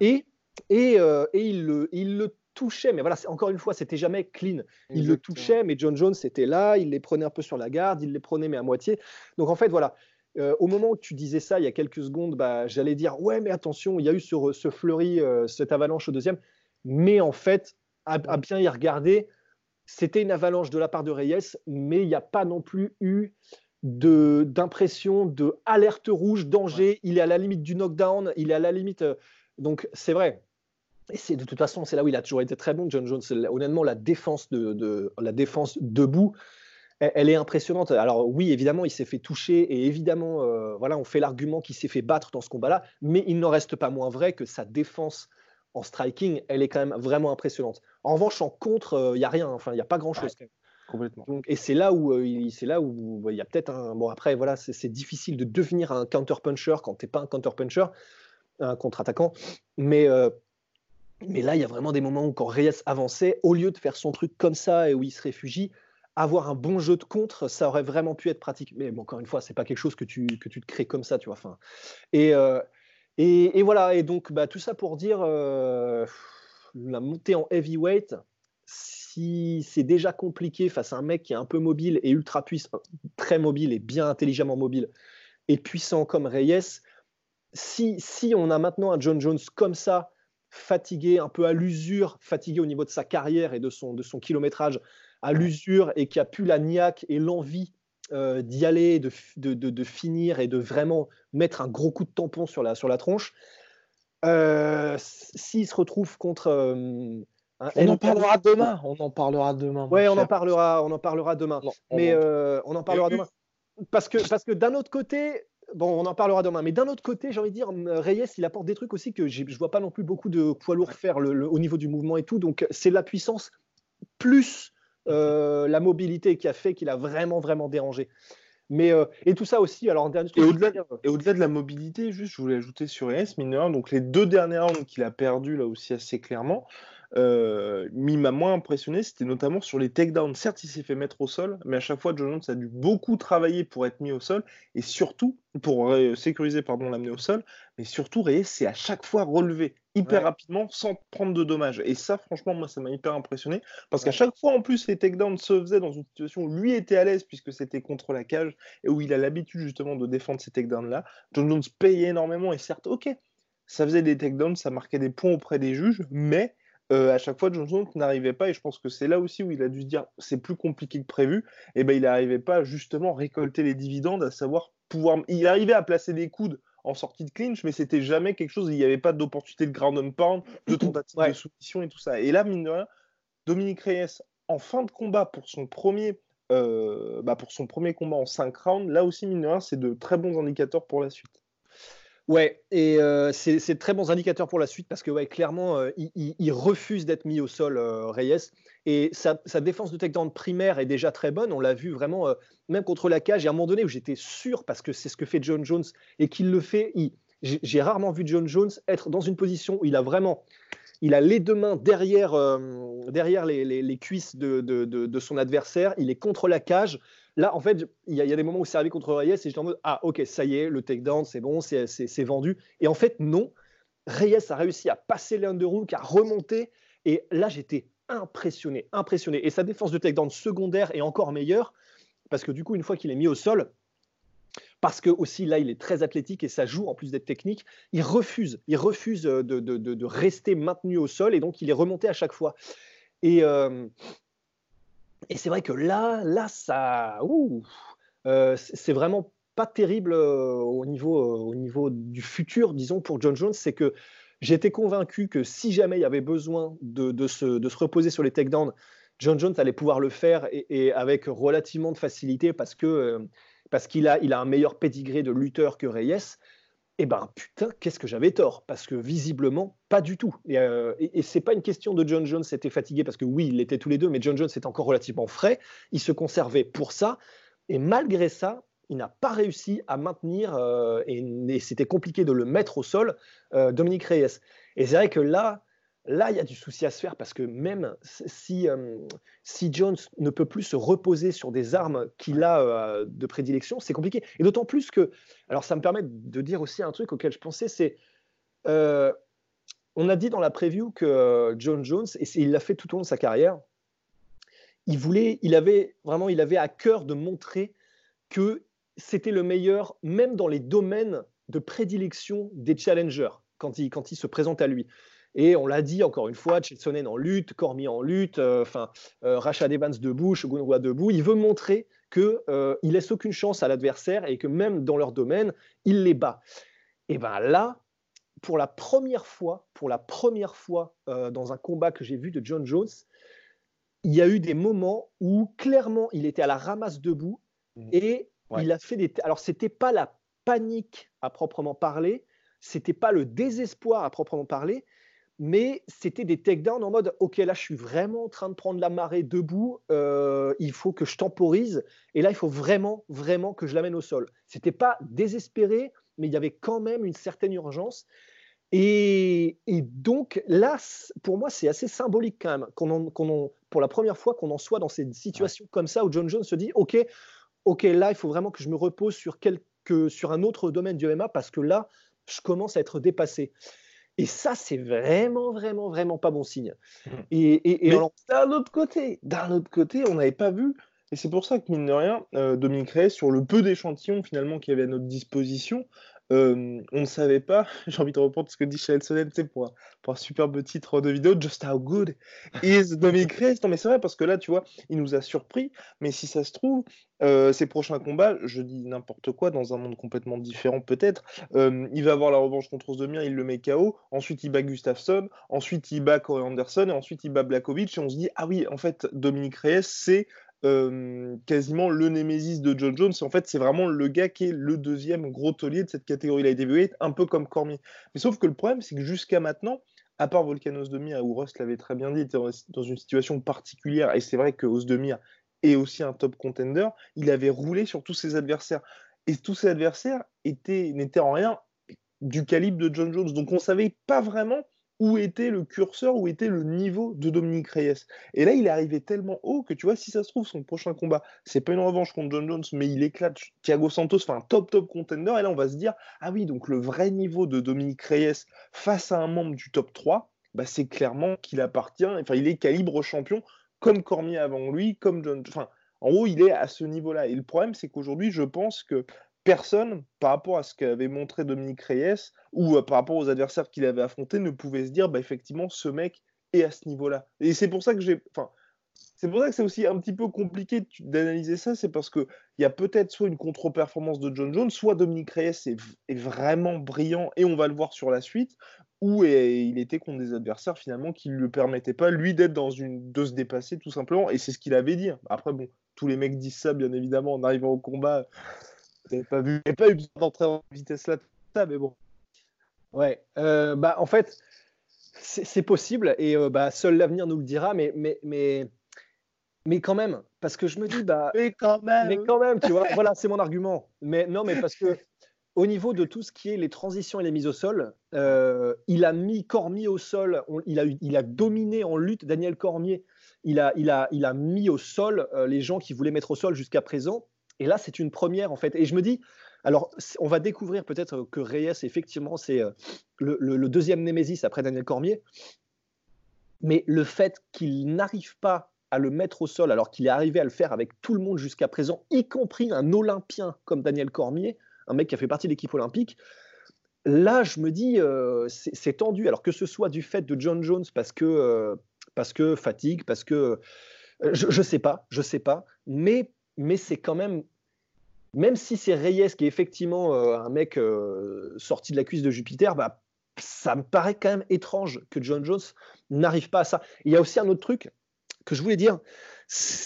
et, et, euh, et il, le, il le touchait, mais voilà, encore une fois, c'était jamais clean. Il Exactement. le touchait, mais John Jones était là, il les prenait un peu sur la garde, il les prenait mais à moitié. Donc en fait, voilà, euh, au moment où tu disais ça, il y a quelques secondes, bah, j'allais dire ouais, mais attention, il y a eu ce, ce fleury, euh, cette avalanche au deuxième. Mais en fait, à, à bien y regarder, c'était une avalanche de la part de Reyes, mais il n'y a pas non plus eu d'impression de, de, alerte rouge, danger. Ouais. Il est à la limite du knockdown, il est à la limite. Euh, donc c'est vrai. Et c'est de toute façon, c'est là où il a toujours été très bon, John Jones. Honnêtement, la défense de, de la défense debout elle est impressionnante. Alors oui, évidemment, il s'est fait toucher et évidemment, euh, voilà, on fait l'argument qu'il s'est fait battre dans ce combat-là, mais il n'en reste pas moins vrai que sa défense en striking, elle est quand même vraiment impressionnante. En revanche, en contre, il euh, n'y a rien, enfin, il n'y a pas grand-chose. Ouais, complètement. Donc, et c'est là où euh, c'est là où il y a peut-être un. Bon, après, voilà, c'est difficile de devenir un counter-puncher quand tu n'es pas un counter-puncher, un contre-attaquant, mais. Euh, mais là, il y a vraiment des moments où quand Reyes avançait, au lieu de faire son truc comme ça et où il se réfugie, avoir un bon jeu de contre, ça aurait vraiment pu être pratique. Mais bon, encore une fois, c'est pas quelque chose que tu, que tu te crées comme ça, tu vois. Enfin, et, euh, et, et, voilà. Et donc, bah, tout ça pour dire euh, la montée en heavyweight, si c'est déjà compliqué face à un mec qui est un peu mobile et ultra puissant, très mobile et bien intelligemment mobile et puissant comme Reyes, si, si on a maintenant un John Jones comme ça, fatigué, un peu à l'usure, fatigué au niveau de sa carrière et de son, de son kilométrage, à l'usure et qui a pu la niaque et l'envie euh, d'y aller, de, de, de, de, finir et de vraiment mettre un gros coup de tampon sur la, sur la tronche, euh, s'il se retrouve contre. Euh, un on en parlera demain. On en parlera demain. Ouais, on en parlera, on en parlera demain. Non, on Mais en... on en parlera demain. Parce que, parce que d'un autre côté, bon, on en parlera demain. Mais d'un autre côté, j'ai envie de dire, Reyes, il apporte des trucs aussi que je vois pas non plus beaucoup de poids lourds faire le, le, au niveau du mouvement et tout. Donc, c'est la puissance plus euh, la mobilité qui a fait qu'il a vraiment, vraiment dérangé. Mais, euh, et tout ça aussi, alors en dernier Et au-delà de, au de, la mobilité, juste, je voulais ajouter sur ES, mineur, donc les deux derniers rounds qu'il a perdu là aussi assez clairement, euh, il m'a moins impressionné, c'était notamment sur les takedowns. Certes, il s'est fait mettre au sol, mais à chaque fois, John Jones a dû beaucoup travailler pour être mis au sol, et surtout, pour sécuriser, pardon, l'amener au sol, mais surtout, Reyes, c'est à chaque fois relevé hyper ouais. rapidement sans prendre de dommages. Et ça, franchement, moi, ça m'a hyper impressionné, parce ouais. qu'à chaque fois, en plus, les takedowns se faisaient dans une situation où lui était à l'aise, puisque c'était contre la cage, et où il a l'habitude justement de défendre ces takedowns-là. John Jones payait énormément, et certes, ok, ça faisait des takedowns, ça marquait des points auprès des juges, mais euh, à chaque fois, John Jones n'arrivait pas, et je pense que c'est là aussi où il a dû se dire c'est plus compliqué que prévu, et ben il n'arrivait pas à justement récolter les dividendes, à savoir pouvoir. Il arrivait à placer des coudes en sortie de clinch, mais c'était jamais quelque chose, il n'y avait pas d'opportunité de ground and pound, de tentative ouais. de soumission et tout ça. Et là, mine de rien, Dominique Reyes, en fin de combat pour son premier, euh, bah pour son premier combat en 5 rounds, là aussi, mine de rien, c'est de très bons indicateurs pour la suite. Ouais, et euh, c'est de très bons indicateurs pour la suite parce que clairement, euh, il, il, refuse d'être mis au sol, euh, Reyes. Et sa, défense de takedown primaire est déjà très bonne. On l'a vu vraiment, même contre la cage. Et à un moment donné où j'étais sûr, parce que c'est ce que fait John Jones et qu'il le fait, j'ai rarement vu John Jones être dans une position où il a vraiment, il a les deux mains derrière, derrière les, cuisses de, son adversaire, il est contre la cage. Là, en fait, il y, a, des moments où c'est arrivé contre Reyes et j'étais en mode Ah, ok, ça y est, le takedown, c'est bon, c'est vendu. Et en fait, non. Reyes a réussi à passer l'underhook, à remonter. Et là, j'étais impressionné, impressionné. Et sa défense de takedown secondaire est encore meilleure parce que du coup, une fois qu'il est mis au sol, parce que aussi là, il est très athlétique et ça joue en plus d'être technique. Il refuse, il refuse euh, de, rester maintenu au sol et donc il est remonté à chaque fois. Et, euh, et c'est vrai que là, là, ça, euh, c'est vraiment pas terrible au niveau, au niveau du futur, disons pour John Jones, c'est que j'étais convaincu que si jamais il y avait besoin de, se, de se reposer sur les takedowns, John Jones allait pouvoir le faire et, avec relativement de facilité parce que parce qu'il a, il a un meilleur pédigré de lutteur que Reyes, eh ben putain, qu'est-ce que j'avais tort? Parce que visiblement, pas du tout. Et, euh, et, c'est pas une question de John Jones était fatigué, parce que oui, il était tous les deux, mais John Jones est encore relativement frais. Il se conservait pour ça. Et malgré ça, il n'a pas réussi à maintenir, euh, et, c'était compliqué de le mettre au sol, euh, Dominique Reyes. Et c'est vrai que là, Là, il y a du souci à se faire parce que même si, euh, si Jones ne peut plus se reposer sur des armes qu'il a euh, de prédilection, c'est compliqué. Et d'autant plus que, alors ça me permet de dire aussi un truc auquel je pensais, c'est, euh, on a dit dans la preview que John Jones, et il l'a fait tout au long de sa carrière, il voulait, il avait vraiment, il avait à cœur de montrer que c'était le meilleur, même dans les domaines de prédilection des challengers quand il, quand il se présente à lui. Et on l'a dit encore une fois, Chelsonen en lutte, Cormier en lutte, euh, enfin euh, Rashad Evans debout, Shogun debout. Il veut montrer qu'il euh, il laisse aucune chance à l'adversaire et que même dans leur domaine, il les bat. Et bien là, pour la première fois, pour la première fois dans un combat que j'ai vu de John Jones, il y a eu des moments où clairement il était à la ramasse debout mmh. et il a fait des. Alors c'était pas la panique à proprement parler, c'était pas le désespoir à proprement parler, mais c'était des takedowns en mode ok là je suis vraiment en train de prendre la marée debout euh, il faut que je temporise et là il faut vraiment vraiment que je l'amène au sol. C'était pas désespéré mais il y avait quand même une certaine urgence. Et, donc là pour moi c'est assez symbolique quand même qu'on pour la première fois qu'on en soit dans cette situation comme ça où John Jones se dit ok ok là il faut vraiment que je me repose sur quelque sur un autre domaine du MMA parce que là je commence à être dépassé et ça, c'est vraiment, vraiment, vraiment pas bon signe. Mmh. Et, d'un autre côté, d'un autre côté, on n'avait pas vu. Et c'est pour ça que, mine de rien, euh, Dominique Reyes, sur le peu d'échantillons finalement qu'il y avait à notre disposition, on ne savait pas, [laughs] j'ai envie de reprendre ce que dit Chael Sonnen, pour, pour un superbe titre de vidéo, Just How Good is Dominic Reyes. Non, mais c'est vrai, parce que là, tu vois, il nous a surpris, mais si ça se trouve, ses prochains combats, je dis n'importe quoi, dans un monde complètement différent peut-être, il va avoir la revanche contre Ozdemir, il le met KO, ensuite il bat Gustafsson, ensuite il bat Corey Anderson, et ensuite il bat Blakovic, et on se dit, ah oui, en fait, Dominique Reyes, c'est quasiment le némésis de John Jones. En fait, c'est vraiment le gars qui est le deuxième gros taulier de cette catégorie light heavyweight, un peu comme Cormier. Mais sauf que le problème, c'est que jusqu'à maintenant, à part Volkanos Demir, où Rust l'avait très bien dit, était dans une situation particulière, et c'est vrai que Demir est aussi un top contender, il avait roulé sur tous ses adversaires. Et tous ses adversaires n'étaient en rien du calibre de John Jones. Donc on savait pas vraiment où était le curseur, où était le niveau de Dominique Reyes. Et là, il est arrivé tellement haut que tu vois, si ça se trouve, son prochain combat, c'est pas une revanche contre John Jones, mais il éclate Thiago Santos, enfin top top contender. Et là, on va se dire, ah oui, donc le vrai niveau de Dominique Reyes face à un membre du top 3, bah, c'est clairement qu'il appartient, enfin, il est calibre champion, comme Cormier avant lui, comme John. Enfin, en haut, il est à ce niveau-là. Et le problème, c'est qu'aujourd'hui, je pense que personne, par rapport à ce qu'avait montré Dominique Reyes, ou euh, par rapport aux adversaires qu'il avait affrontés, ne pouvait se dire, bah, effectivement, ce mec est à ce niveau-là. Et c'est pour ça que j'ai. Enfin, c'est pour ça que c'est aussi un petit peu compliqué d'analyser ça, c'est parce qu'il y a peut-être soit une contre-performance de John Jones, soit Dominique Reyes est, vraiment brillant, et on va le voir sur la suite, ou il était contre des adversaires finalement qui ne lui permettaient pas, lui, d'être dans une. de se dépasser tout simplement, et c'est ce qu'il avait dit. Après, bon, tous les mecs disent ça, bien évidemment, en arrivant au combat. Vous pas vu, pas eu besoin d'entrer en vitesse là, mais bon. Ouais, euh, bah en fait, c'est possible et euh, bah, seul l'avenir nous le dira, mais, mais, mais, mais quand même, parce que je me dis, bah. [laughs] Mais quand même. Mais quand même, tu vois, voilà, c'est mon argument. Mais non, mais parce que au niveau de tout ce qui est les transitions et les mises au sol, euh, il a mis Cormier au sol, il, a, il a dominé en lutte Daniel Cormier. Il a, il a, il a mis au sol les gens qui voulaient mettre au sol jusqu'à présent. Et là, c'est une première en fait. Et je me dis, alors, on va découvrir peut-être que Reyes, effectivement, c'est euh, le, deuxième Némésis après Daniel Cormier. Mais le fait qu'il n'arrive pas à le mettre au sol alors qu'il est arrivé à le faire avec tout le monde jusqu'à présent, y compris un Olympien comme Daniel Cormier, un mec qui a fait partie de l'équipe olympique, là, je me dis, euh, c'est tendu. Alors que ce soit du fait de John Jones parce que, euh, parce que fatigue, parce que. je ne sais pas, je sais pas. Mais, mais c'est quand même même si c'est Reyes qui est effectivement euh, un mec euh, sorti de la cuisse de Jupiter, bah, ça me paraît quand même étrange que John Jones n'arrive pas à ça. Il y a aussi un autre truc que je voulais dire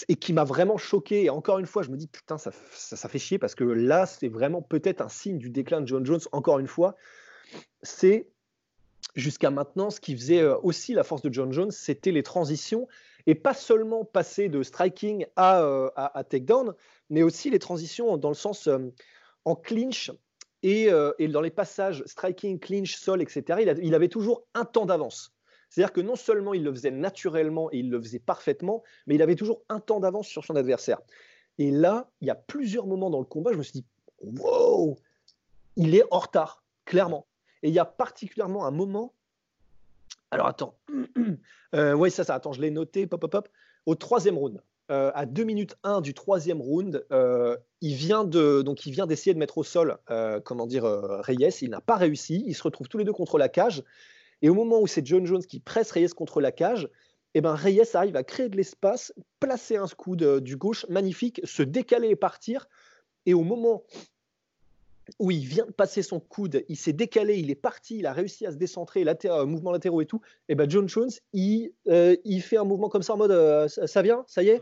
et qui m'a vraiment choqué. Et encore une fois, je me dis, putain, ça, fait chier parce que là, c'est vraiment peut-être un signe du déclin de John Jones, encore une fois. C'est jusqu'à maintenant, ce qui faisait euh, aussi la force de John Jones, c'était les transitions et pas seulement passer de striking à, à, à takedown, mais aussi les transitions dans le sens euh, en clinch euh, et, dans les passages striking, clinch, sol, etc. Il, avait toujours un temps d'avance. C'est-à-dire que non seulement il le faisait naturellement et il le faisait parfaitement, mais il avait toujours un temps d'avance sur son adversaire. Et là, il y a plusieurs moments dans le combat, je me suis dit, wow, il est en retard, clairement. Et il y a particulièrement un moment. Alors attends, [clears throat] euh, oui, ça, ça, attends, je l'ai noté, pop, pop, pop, au troisième round. Euh, à 2 minutes 1 du troisième round, euh, il vient de donc il vient d'essayer de mettre au sol, comment dire, Reyes. Il n'a pas réussi. Ils se retrouvent tous les deux contre la cage. Et au moment où c'est John Jones qui presse Reyes contre la cage, eh ben Reyes arrive à créer de l'espace, placer un coude du gauche magnifique, se décaler et partir. Et au moment où il vient de passer son coude, il s'est décalé, il est parti, il a réussi à se décentrer, latéral, mouvement latéraux et tout, et ben John Jones, il, euh, il fait un mouvement comme ça en mode euh, ça vient, ça y est.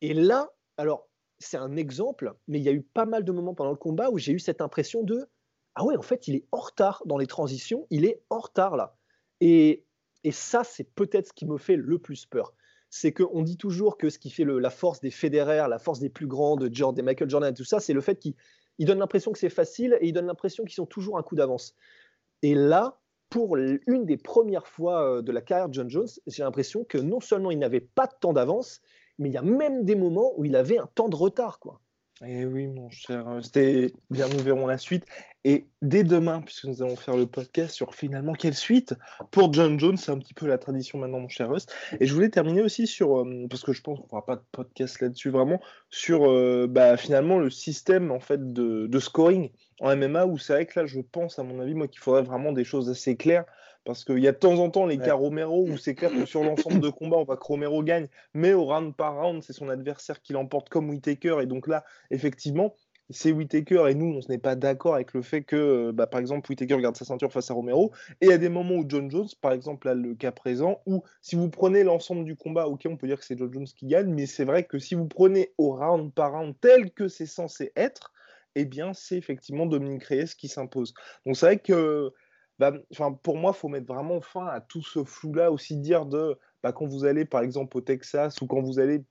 Et là, alors c'est un exemple, mais il y a eu pas mal de moments pendant le combat où j'ai eu cette impression de ah ouais, en fait, il est en retard dans les transitions, il est en retard là. Et, et ça, c'est peut-être ce qui me fait le plus peur. C'est qu'on dit toujours que ce qui fait le, la force des fédéraires, la force des plus grands, de, de Michael Jordan et tout ça, c'est le fait qu'ils ils donnent l'impression que c'est facile et ils donnent l'impression qu'ils sont toujours un coup d'avance. Et là, pour une des premières fois euh, de la carrière de John Jones, j'ai l'impression que non seulement il n'avait pas de temps d'avance, mais il y a même des moments où il avait un temps de retard. Quoi. Eh oui, mon cher, euh, c'était bien, nous verrons la suite. Et dès demain, puisque nous allons faire le podcast sur finalement quelle suite pour John Jones, c'est un petit peu la tradition maintenant, mon cher Rust. Et je voulais terminer aussi sur, euh, parce que je pense qu'on fera pas de podcast là-dessus vraiment, sur euh, bah, finalement le système en fait de, de scoring en MMA, où c'est vrai que là, je pense, à mon avis, moi, qu'il faudrait vraiment des choses assez claires parce qu'il y a de temps en temps les cas Romero où c'est clair que sur l'ensemble de combat, on voit que Romero gagne, mais au round par round, c'est son adversaire qui l'emporte comme Whitaker. Et donc là, effectivement, c'est Whitaker et nous, on n'est pas d'accord avec le fait que, bah, par exemple, Whitaker garde sa ceinture face à Romero. Et il y a des moments où John Jones, par exemple, là, le cas présent, où si vous prenez l'ensemble du combat, ok, on peut dire que c'est John Jones qui gagne, mais c'est vrai que si vous prenez au round par round tel que c'est censé être, eh bien, c'est effectivement Dominique Reyes qui s'impose. Donc c'est vrai que bah, pour moi, il faut mettre vraiment fin à tout ce flou-là, aussi dire de bah, quand vous allez par exemple au Texas ou quand vous allez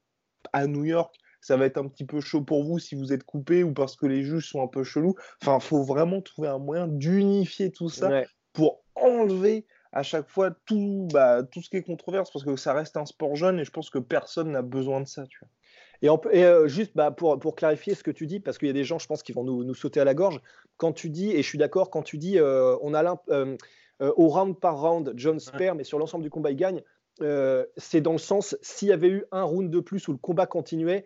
à New York, ça va être un petit peu chaud pour vous si vous êtes coupé ou parce que les juges sont un peu chelous. Enfin, il faut vraiment trouver un moyen d'unifier tout ça pour enlever à chaque fois tout, bah, tout ce qui est controverse parce que ça reste un sport jeune et je pense que personne n'a besoin de ça. Tu vois. Et, euh, juste bah, pour, pour, clarifier ce que tu dis, parce qu'il y a des gens, je pense, qui vont nous, nous, sauter à la gorge, quand tu dis, et je suis d'accord, quand tu dis euh, on a euh, au round par round, John perd, mais sur l'ensemble du combat, il gagne, c'est dans le sens, s'il y avait eu un round de plus où le combat continuait,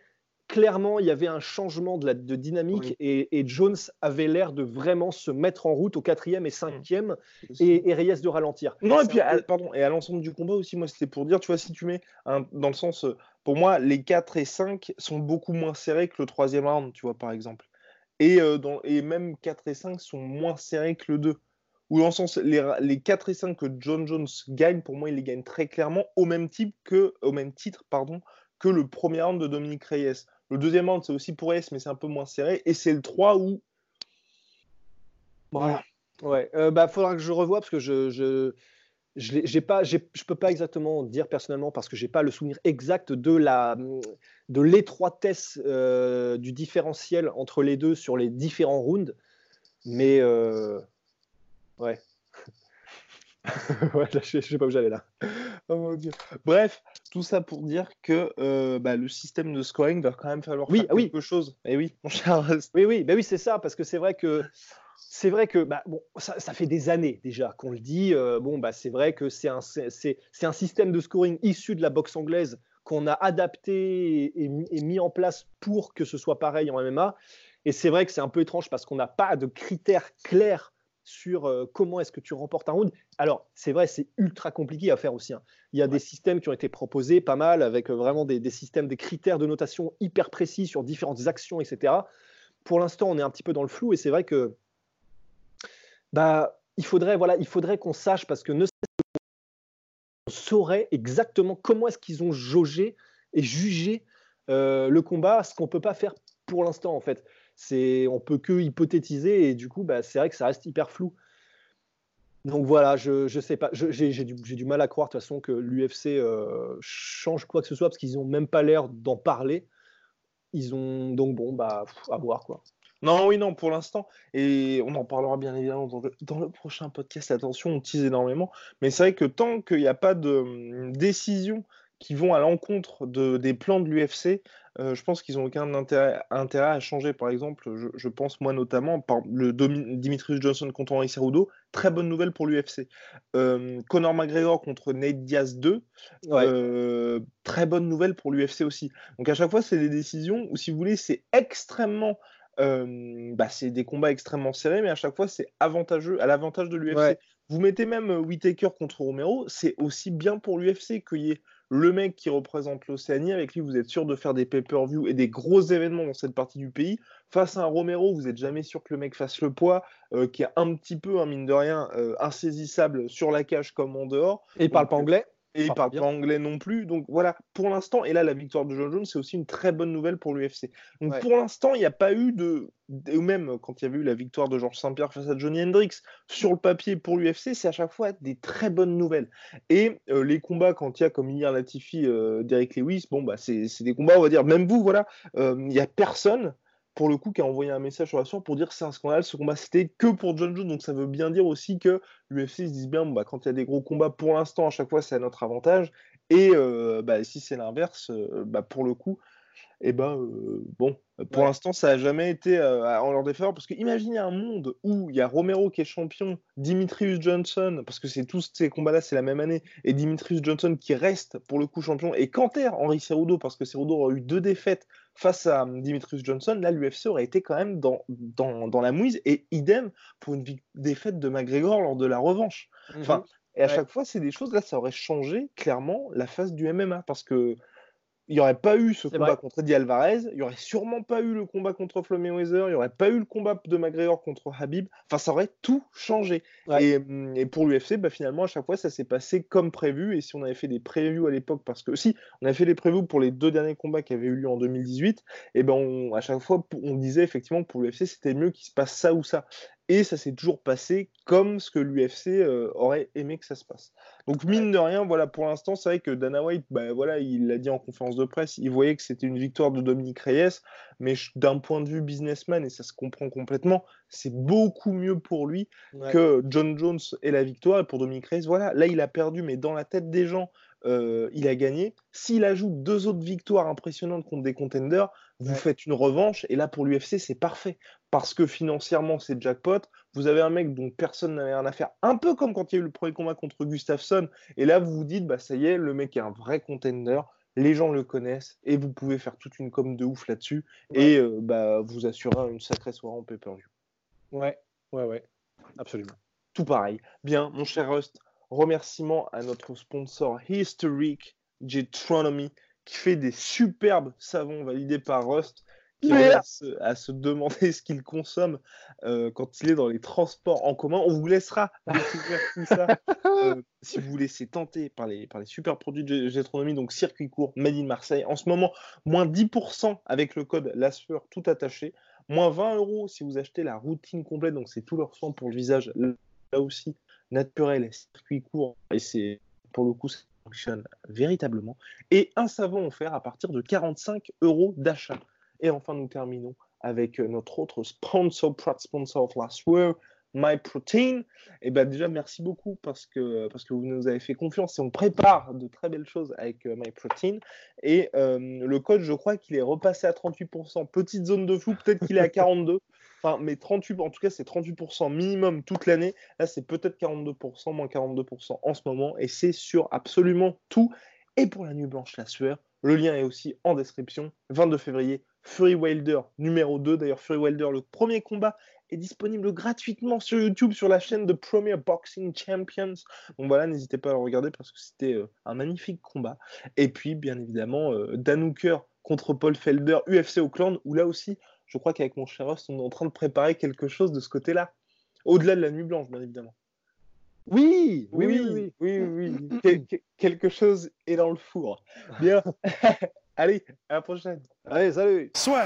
clairement, il y avait un changement de, la, de dynamique et, Jones avait l'air de vraiment se mettre en route au quatrième et cinquième et, et, Reyes de ralentir. Non, et puis, pardon, et à l'ensemble du combat aussi, moi, c'était pour dire, tu vois, si tu mets un, dans le sens, pour moi, les 4 et 5 sont beaucoup moins serrés que le troisième round, tu vois, par exemple. Et, euh, dans, et même 4 et 5 sont moins serrés que le 2. Ou dans le sens, les, les 4 et 5 que John Jones gagne, pour moi, il les gagne très clairement au même, type que, au même titre pardon, que le premier round de Dominique Reyes. Le deuxième round, c'est aussi pour Reyes, mais c'est un peu moins serré. Et c'est le 3 où. Voilà. Ouais, euh, bah, faudra que je revoie parce que je, je, peux pas exactement dire personnellement parce que j'ai pas le souvenir exact de la, de l'étroitesse euh, du différentiel entre les deux sur les différents rounds. Mais ouais. [laughs] ouais, je, ne sais pas où j'allais là. Oh Bref, tout ça pour dire que euh, bah, le système de scoring va quand même falloir oui, faire quelque chose. Et eh oui, mon cher Oui, oui, bah oui, c'est ça, parce que c'est vrai que c'est vrai que bah, bon, ça, fait des années déjà qu'on le dit. Euh, bon, bah, c'est vrai que c'est un, c'est, un système de scoring issu de la boxe anglaise qu'on a adapté et, et, mis en place pour que ce soit pareil en MMA. Et c'est vrai que c'est un peu étrange parce qu'on n'a pas de critères clairs sur euh, comment est-ce que tu remportes un round. Alors, c'est vrai, c'est ultra compliqué à faire aussi. Hein. Il y a des systèmes qui ont été proposés, pas mal, avec euh, vraiment des, systèmes, des critères de notation hyper précis sur différentes actions, etc. Pour l'instant, on est un petit peu dans le flou et c'est vrai que bah, il faudrait, voilà, il faudrait qu'on sache parce que ne on saurait exactement comment est-ce qu'ils ont jaugé et jugé euh, le combat, ce qu'on peut pas faire pour l'instant en fait c'est on peut que hypothétiser et du coup bah, c'est vrai que ça reste hyper flou. Donc voilà, je ne sais pas, j'ai du, du, mal à croire de toute façon que l'UFC euh, change quoi que ce soit parce qu'ils n'ont même pas l'air d'en parler. Ils ont donc bon bah à voir quoi. Non, oui, non, pour l'instant. Et on en parlera bien évidemment dans le, dans le, prochain podcast. Attention, on tease énormément. Mais c'est vrai que tant qu'il n'y a pas de hum, décision qui vont à l'encontre de, des plans de l'UFC, euh, je pense qu'ils n'ont aucun intérêt, intérêt, à changer. Par exemple, je, pense moi notamment, par le Dimitrius Johnson contre Henri Cerudo, très bonne nouvelle pour l'UFC. Euh, Conor McGregor contre Nate Diaz 2, euh, très bonne nouvelle pour l'UFC aussi. Donc à chaque fois, c'est des décisions où, si vous voulez, c'est extrêmement bah, c'est des combats extrêmement serrés, mais à chaque fois, c'est avantageux, à l'avantage de l'UFC. Vous mettez même Whitaker contre Romero, c'est aussi bien pour l'UFC qu'il y ait le mec qui représente l'Océanie, avec lui, vous êtes sûr de faire des pay-per-view et des gros événements dans cette partie du pays. Face à un Romero, vous n'êtes jamais sûr que le mec fasse le poids, euh, qui est un petit peu, un mine de rien, euh, insaisissable sur la cage comme en dehors. Et il parle pas anglais et il parle pas anglais non plus. Donc voilà, pour l'instant, et là, la victoire de John Jones, c'est aussi une très bonne nouvelle pour l'UFC. Donc pour l'instant, il n'y a pas eu de. Ou même quand il y avait eu la victoire de Georges Saint-Pierre face à Johnny Hendricks, sur le papier pour l'UFC, c'est à chaque fois des très bonnes nouvelles. Et euh, les combats, quand il y a comme hier Latifi, euh, Derek Lewis, bon, bah, c'est des combats, on va dire, même vous, voilà, euh, il n'y a personne pour le coup, qui a envoyé un message sur la soirée pour dire c'est un scandale, ce combat c'était que pour John Jones. Donc ça veut bien dire aussi que l'UFC se dit bien, bah, quand il y a des gros combats, pour l'instant, à chaque fois, c'est à notre avantage. Et euh, bah, si c'est l'inverse, euh, bah, pour le coup, et eh ben euh, bon, pour l'instant, ça n'a jamais été en leur défaveur. Parce que imaginez un monde où il y a Romero qui est champion, Dimitrius Johnson, parce que c'est tous ces combats-là, c'est la même année, et Dimitrius Johnson qui reste pour le coup champion, et Canter, Henri Cerudo, parce que Cerudo aura eu deux défaites face à Dimitrius Johnson, là, l'UFC aurait été quand même dans, dans, dans, la mouise, et idem pour une défaite de McGregor lors de la revanche. Enfin, mhm. et à chaque fois, c'est des choses, là, ça aurait changé clairement la face du MMA, parce que il n'y aurait pas eu ce combat contre Eddie Alvarez, il n'y aurait sûrement pas eu le combat contre Floyd Mayweather, il n'y aurait pas eu le combat de McGregor contre Habib. Enfin, ça aurait tout changé. Et, pour l'UFC, bah, finalement, à chaque fois, ça s'est passé comme prévu. Et si on avait fait des previews à l'époque, parce que si on avait fait des previews pour les deux derniers combats qui avaient eu lieu en 2018, et ben à chaque fois, on disait effectivement que pour l'UFC, c'était mieux qu'il se passe ça ou ça. Et ça s'est toujours passé comme ce que l'UFC euh, aurait aimé que ça se passe. Donc mine de rien, voilà, pour l'instant, c'est vrai que Dana White, bah, voilà, il l'a dit en conférence de presse, il voyait que c'était une victoire de Dominique Reyes, mais d'un point de vue businessman, et ça se comprend complètement, c'est beaucoup mieux pour lui que John Jones et la victoire. Et pour Dominique Reyes, voilà, là il a perdu, mais dans la tête des gens, euh, il a gagné. S'il ajoute deux autres victoires impressionnantes contre des contenders, vous faites une revanche. Et là, pour l'UFC, c'est parfait. Parce que financièrement, c'est jackpot. Vous avez un mec dont personne n'avait rien à faire. Un peu comme quand il y a eu le premier combat contre Gustafsson. Et là, vous vous dites, bah, ça y est, le mec est un vrai contender. Les gens le connaissent et vous pouvez faire toute une com de ouf là-dessus et euh, bah, vous assurer une sacrée soirée en pay-per-view. Ouais, ouais, ouais, absolument. Tout pareil. Bien, mon cher Rust, remerciements à notre sponsor Historic Jetronomy qui fait des superbes savons validés par Rust qui à se, à se, demander [laughs] ce qu'il consomme euh, quand il est dans les transports en commun. On vous laissera découvrir tout ça [laughs] euh, si vous vous laissez tenter par les, par les super produits de Jetronomy, donc circuit court, Made in Marseille. En ce moment, moins 10% avec le code LASFEUR tout attaché, moins 20 euros si vous achetez la routine complète, donc c'est tout leur soin pour le visage. Là aussi, naturel, circuit court, et c'est pour le coup, fonctionne véritablement. Et un savon offert à partir de 45 euros d'achat. Et enfin, nous terminons avec notre autre sponsor, proud sponsor of last year, MyProtein. Et eh ben déjà, merci beaucoup parce que, parce que vous nous avez fait confiance et on prépare de très belles choses avec euh, MyProtein. Et euh, le code, je crois qu'il est repassé à 38%. Petite zone de flou, peut-être qu'il est à 42%. Enfin, mais 38, en tout cas, c'est 38% minimum toute l'année. Là, c'est peut-être 42%, moins 42% en ce moment. Et c'est sur absolument tout. Et pour la nuit blanche, la sueur, le lien est aussi en description. 22 février, Fury Wilder numéro 2. D'ailleurs, Fury Wilder, le premier combat est disponible gratuitement sur YouTube sur la chaîne de Premier Boxing Champions. Donc voilà, n'hésitez pas à le regarder parce que c'était euh, un magnifique combat. Et puis, bien évidemment, euh, Dan Hooker contre Paul Felder, UFC Auckland, où là aussi, je crois qu'avec mon cher Ross, on est en train de préparer quelque chose de ce côté-là. Au-delà de la nuit blanche, bien évidemment. Oui, oui, oui, oui, oui, quelque chose est dans le four. Bien. [laughs] Allez, à la prochaine. Allez, salut. Soit.